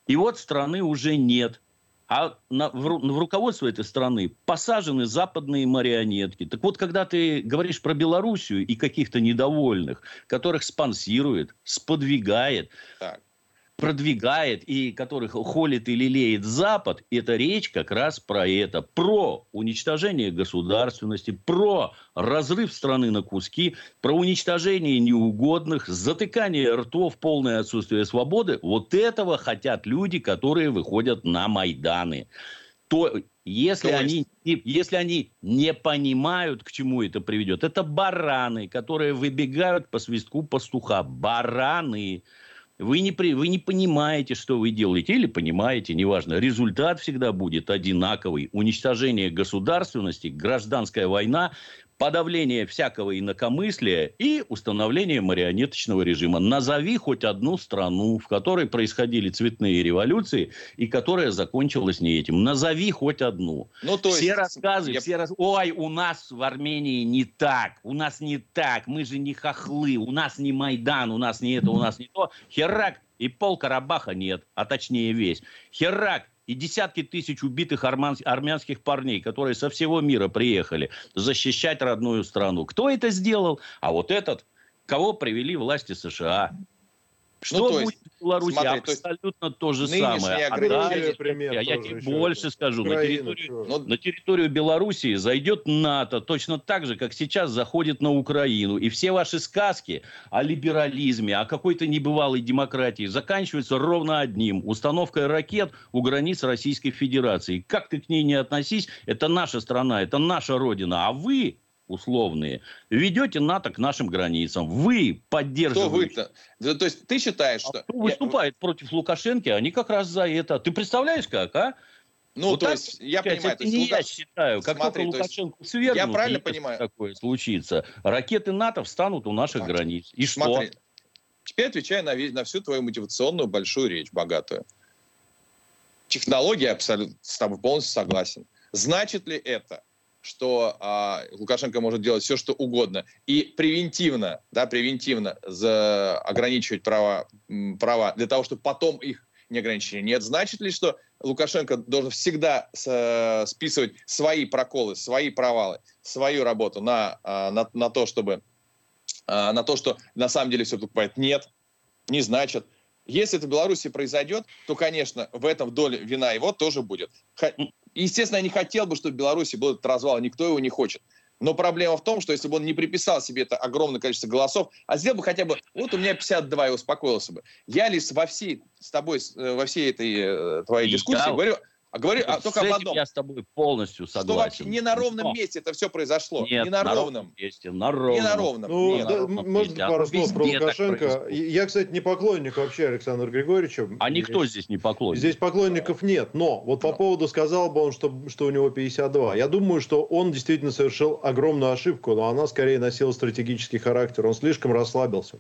И вот страны уже нет. А на, в, в руководство этой страны посажены западные марионетки. Так вот, когда ты говоришь про Белоруссию и каких-то недовольных, которых спонсирует, сподвигает, так. Продвигает и которых холит и лелеет Запад, это речь как раз про это. Про уничтожение государственности, про разрыв страны на куски, про уничтожение неугодных, затыкание ртов, полное отсутствие свободы. Вот этого хотят люди, которые выходят на Майданы. То, если, То есть... они, если они не понимают, к чему это приведет, это бараны, которые выбегают по свистку пастуха. Бараны. Вы не, при, вы не понимаете, что вы делаете, или понимаете, неважно. Результат всегда будет одинаковый. Уничтожение государственности, гражданская война, подавление всякого инакомыслия и установление марионеточного режима. Назови хоть одну страну, в которой происходили цветные революции и которая закончилась не этим. Назови хоть одну. Ну, то есть, все рассказы, я... все рас... ой, у нас в Армении не так, у нас не так, мы же не хохлы, у нас не Майдан, у нас не это, у нас не то. Херак, и пол Карабаха нет, а точнее весь. Херак, и десятки тысяч убитых армянских парней, которые со всего мира приехали защищать родную страну. Кто это сделал? А вот этот, кого привели власти США. Что ну, будет есть, в Беларуси? Смотри, Абсолютно то, то же самое. А далее, пример я тебе больше скажу. на территорию, ну, на территорию Белоруссии зайдет НАТО точно так же, как сейчас заходит на Украину. И все ваши сказки о либерализме, о какой-то небывалой демократии заканчиваются ровно одним. Установкой ракет у границ Российской Федерации. Как ты к ней не относись, это наша страна, это наша родина. А вы условные, ведете НАТО к нашим границам. Вы поддерживаете... Кто вы-то? То есть ты считаешь, а что... кто выступает я... против Лукашенко, они как раз за это. Ты представляешь как, а? Ну, вот то так, есть, я понимаю, это не Лука... я считаю. Как Смотри, только Лукашенко есть, свергнут, я правильно понимаю. такое случится, ракеты НАТО встанут у наших Смотри. границ. И Смотри. что? Теперь отвечаю на, на всю твою мотивационную большую речь, богатую. Технология абсолютно с тобой полностью согласен. Значит ли это, что а, Лукашенко может делать все, что угодно, и превентивно, да, превентивно за, ограничивать права, права для того, чтобы потом их не ограничили. Нет, значит ли, что Лукашенко должен всегда с, списывать свои проколы, свои провалы, свою работу на, а, на, на то, чтобы а, на то, что на самом деле все покупает? Нет, не значит. Если это в Беларуси произойдет, то, конечно, в этом доле вина его тоже будет. Естественно, я не хотел бы, чтобы в Беларуси был этот развал, никто его не хочет. Но проблема в том, что если бы он не приписал себе это огромное количество голосов, а сделал бы хотя бы, вот у меня 52 и успокоился бы. Я лишь во всей, с тобой, э, во всей этой э, твоей дискуссии говорю а говорю а, только об одном. Я с тобой полностью согласен. Что вообще не на ровном Но. месте это все произошло. Нет, не на, на ровном месте. На ровном. Не на ровном. Ну, не да, на ровном может, месте. пару слов про Лукашенко. Я, кстати, не поклонник вообще Александра Григорьевича. А никто здесь не поклонник. Здесь поклонников нет. Но вот по поводу сказал бы он, что, что у него 52. Я думаю, что он действительно совершил огромную ошибку, но она скорее носила стратегический характер. Он слишком расслабился.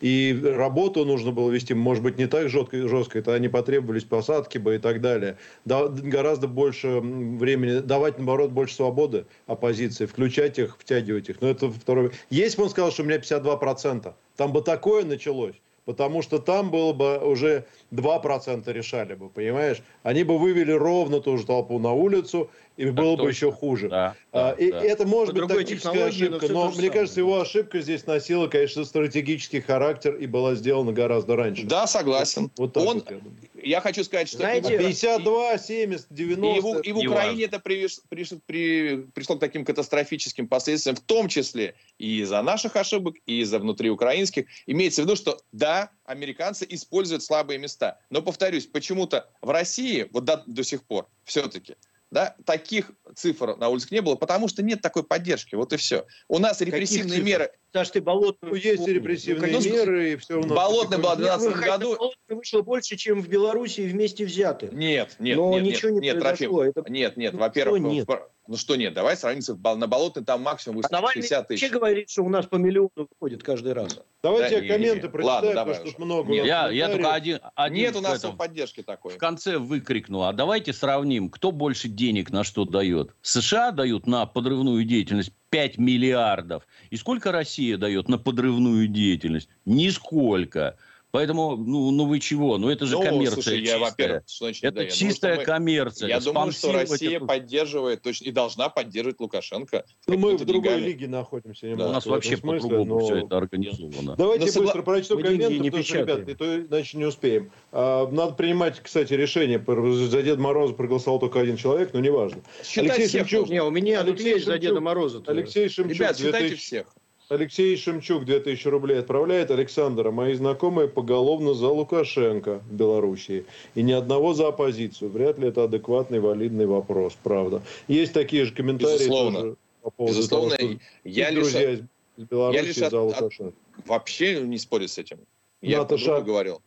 И работу нужно было вести, может быть, не так жестко, жестко. это они потребовались посадки бы и так далее. Да, гораздо больше времени, давать, наоборот, больше свободы оппозиции, включать их, втягивать их. Но это второй... Если бы он сказал, что у меня 52%, там бы такое началось, потому что там было бы уже 2% решали бы, понимаешь? Они бы вывели ровно ту же толпу на улицу, и так было точно. бы еще хуже. Да, а, и да. это может По быть тактическая ошибка, но, но мне кажется, его ошибка здесь носила, конечно, стратегический характер и была сделана гораздо раньше. Да, согласен. Вот, вот Он, вот, я, я хочу сказать, что... Знаете, 52, 70, 90... И в, и в Украине это при, при, при, пришло к таким катастрофическим последствиям, в том числе и из-за наших ошибок, и из-за внутриукраинских. Имеется в виду, что да, американцы используют слабые места. Но, повторюсь, почему-то в России, вот до, до сих пор, все-таки, да, таких цифр на улицах не было, потому что нет такой поддержки. Вот и все. У нас репрессивные меры... Саш, ты болотную... Ну, есть репрессивные ну, меры, и все нас... Болотный был в 2012 году... Болотный вышло больше, чем в Беларуси вместе взяты. Нет, нет, Но нет, ничего нет, не нет, произошло. Трофим, Это... Нет, нет, ну, во-первых, нет? Ну что нет, давай сравниться на Болотной, там максимум выступит 60 тысяч. вообще говорит, что у нас по миллиону выходит каждый раз. Давайте да, я комменты не, прочитаю, Ладно, потому что тут много. Нет, я, я только один, один Нет у нас этом, поддержки такой. В конце выкрикнул, а давайте сравним, кто больше денег на что дает. США дают на подрывную деятельность 5 миллиардов. И сколько Россия дает на подрывную деятельность? Нисколько. Поэтому, ну, ну вы чего? Ну это же ну, коммерция слушай, чистая. Я, во-первых, значит, это да, чистая думаю, коммерция. Я думаю, что Россия эту... поддерживает точно, и должна поддерживать Лукашенко. Ну мы в другой деньгами. лиге находимся. Да. У нас вообще по-другому но... все это организовано. Давайте но быстро согла... прочту комменты, потому что, ребят, то, иначе не успеем. А, надо принимать, кстати, решение. За Деда Мороза проголосовал только один человек, но неважно. Считай Алексей всех, Шемчук. Не, у меня Алексей есть за Деда Мороза. Алексей Шемчук. Ребят, считайте всех. Алексей Шемчук 2000 рублей отправляет. Александра, мои знакомые поголовно за Лукашенко в Белоруссии. И ни одного за оппозицию. Вряд ли это адекватный, валидный вопрос, правда. Есть такие же комментарии Безусловно. по поводу Безусловно, того, что я друзья лишь, из Беларуси я лишь за Лукашенко. От, вообще не спорю с этим. Я Наташа, говорил.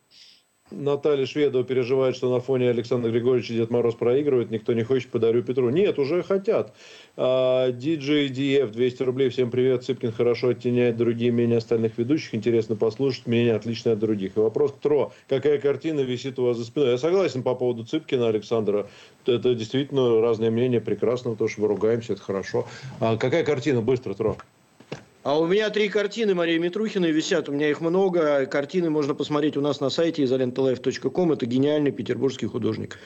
Наталья Шведова переживает, что на фоне Александра Григорьевича Дед Мороз проигрывает, никто не хочет, подарю Петру. Нет, уже хотят. DJ DF 200 рублей, всем привет. Цыпкин хорошо оттеняет другие менее остальных ведущих. Интересно послушать, мнение отличное от других. И вопрос к Тро. Какая картина висит у вас за спиной? Я согласен по поводу Цыпкина, Александра. Это действительно разное мнение, прекрасно, то, что мы ругаемся, это хорошо. А какая картина? Быстро, Тро. А у меня три картины Марии Митрухиной висят, у меня их много. Картины можно посмотреть у нас на сайте изоленталайф.ком. Это гениальный петербургский художник.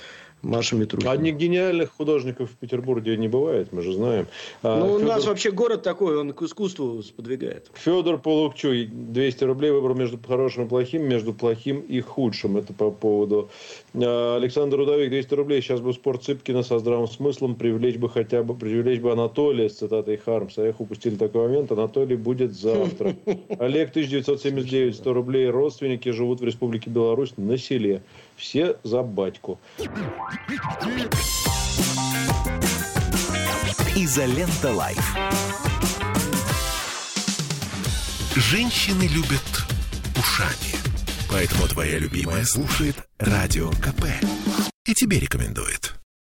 Маша Митрухина. Одних гениальных художников в Петербурге не бывает, мы же знаем. А, ну, Федор... у нас вообще город такой, он к искусству сподвигает. Федор Полукчуй, 200 рублей выбрал между хорошим и плохим, между плохим и худшим. Это по поводу. А, Александр Удовик, 200 рублей. Сейчас бы спорт Цыпкина со здравым смыслом привлечь бы хотя бы, привлечь бы Анатолия с цитатой Хармса. Эх, упустили такой момент. Анатолий будет завтра. <laughs> Олег, 1979, 100 рублей. Родственники живут в Республике Беларусь на селе. Все за батьку. Изолента Live. Женщины любят ушами. Поэтому твоя любимая слушает Радио КП. И тебе рекомендует.